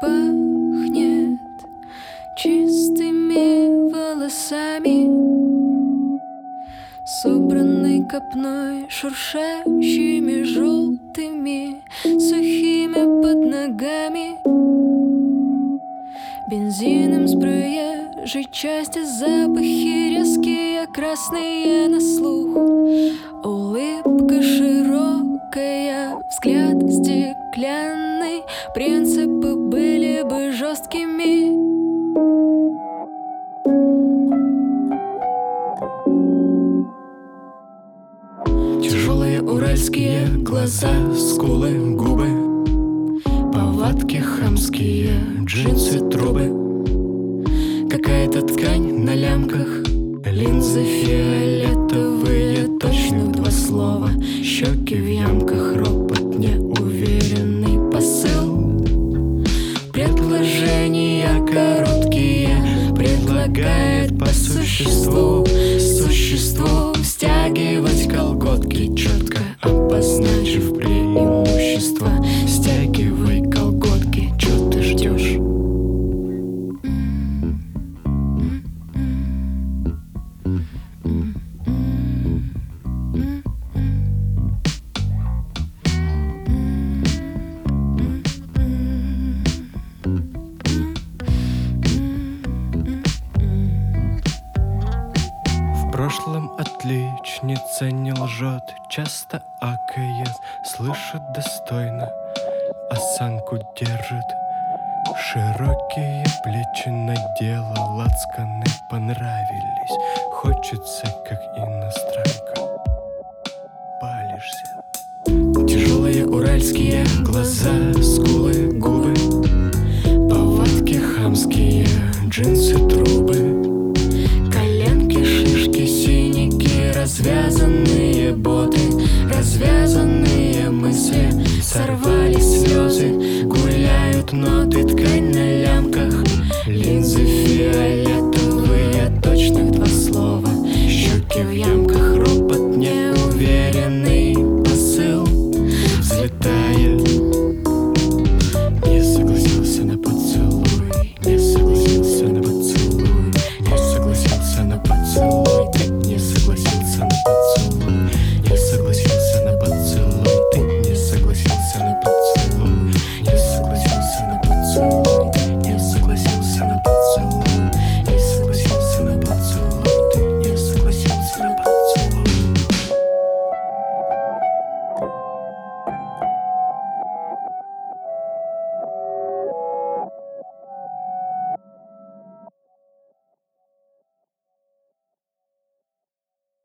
пахнет чистыми волосами, собранной копной, шуршащими желтыми, сухими под ногами, бензином с проезжей части запахи резкие, красные на слух, улыбка широкая, взгляд стеклянный, принцип были бы жесткими. Тяжелые уральские глаза, скулы, губы. Повадки хамские, джинсы, трубы. Какая-то ткань на лямках Линзы фиолетовые, по существу Существу стягивать колготки Четко обозначив преимущество прошлом отличница не лжет, часто акает, слышит достойно, осанку держит. Широкие плечи надела, лацканы понравились, хочется, как иностранка. Палишься. Тяжелые уральские глаза, скулы, развязанные боты, развязанные мысли, сорвались слезы, гуляют ноты, ткань на лямках, линзы фиолетовые,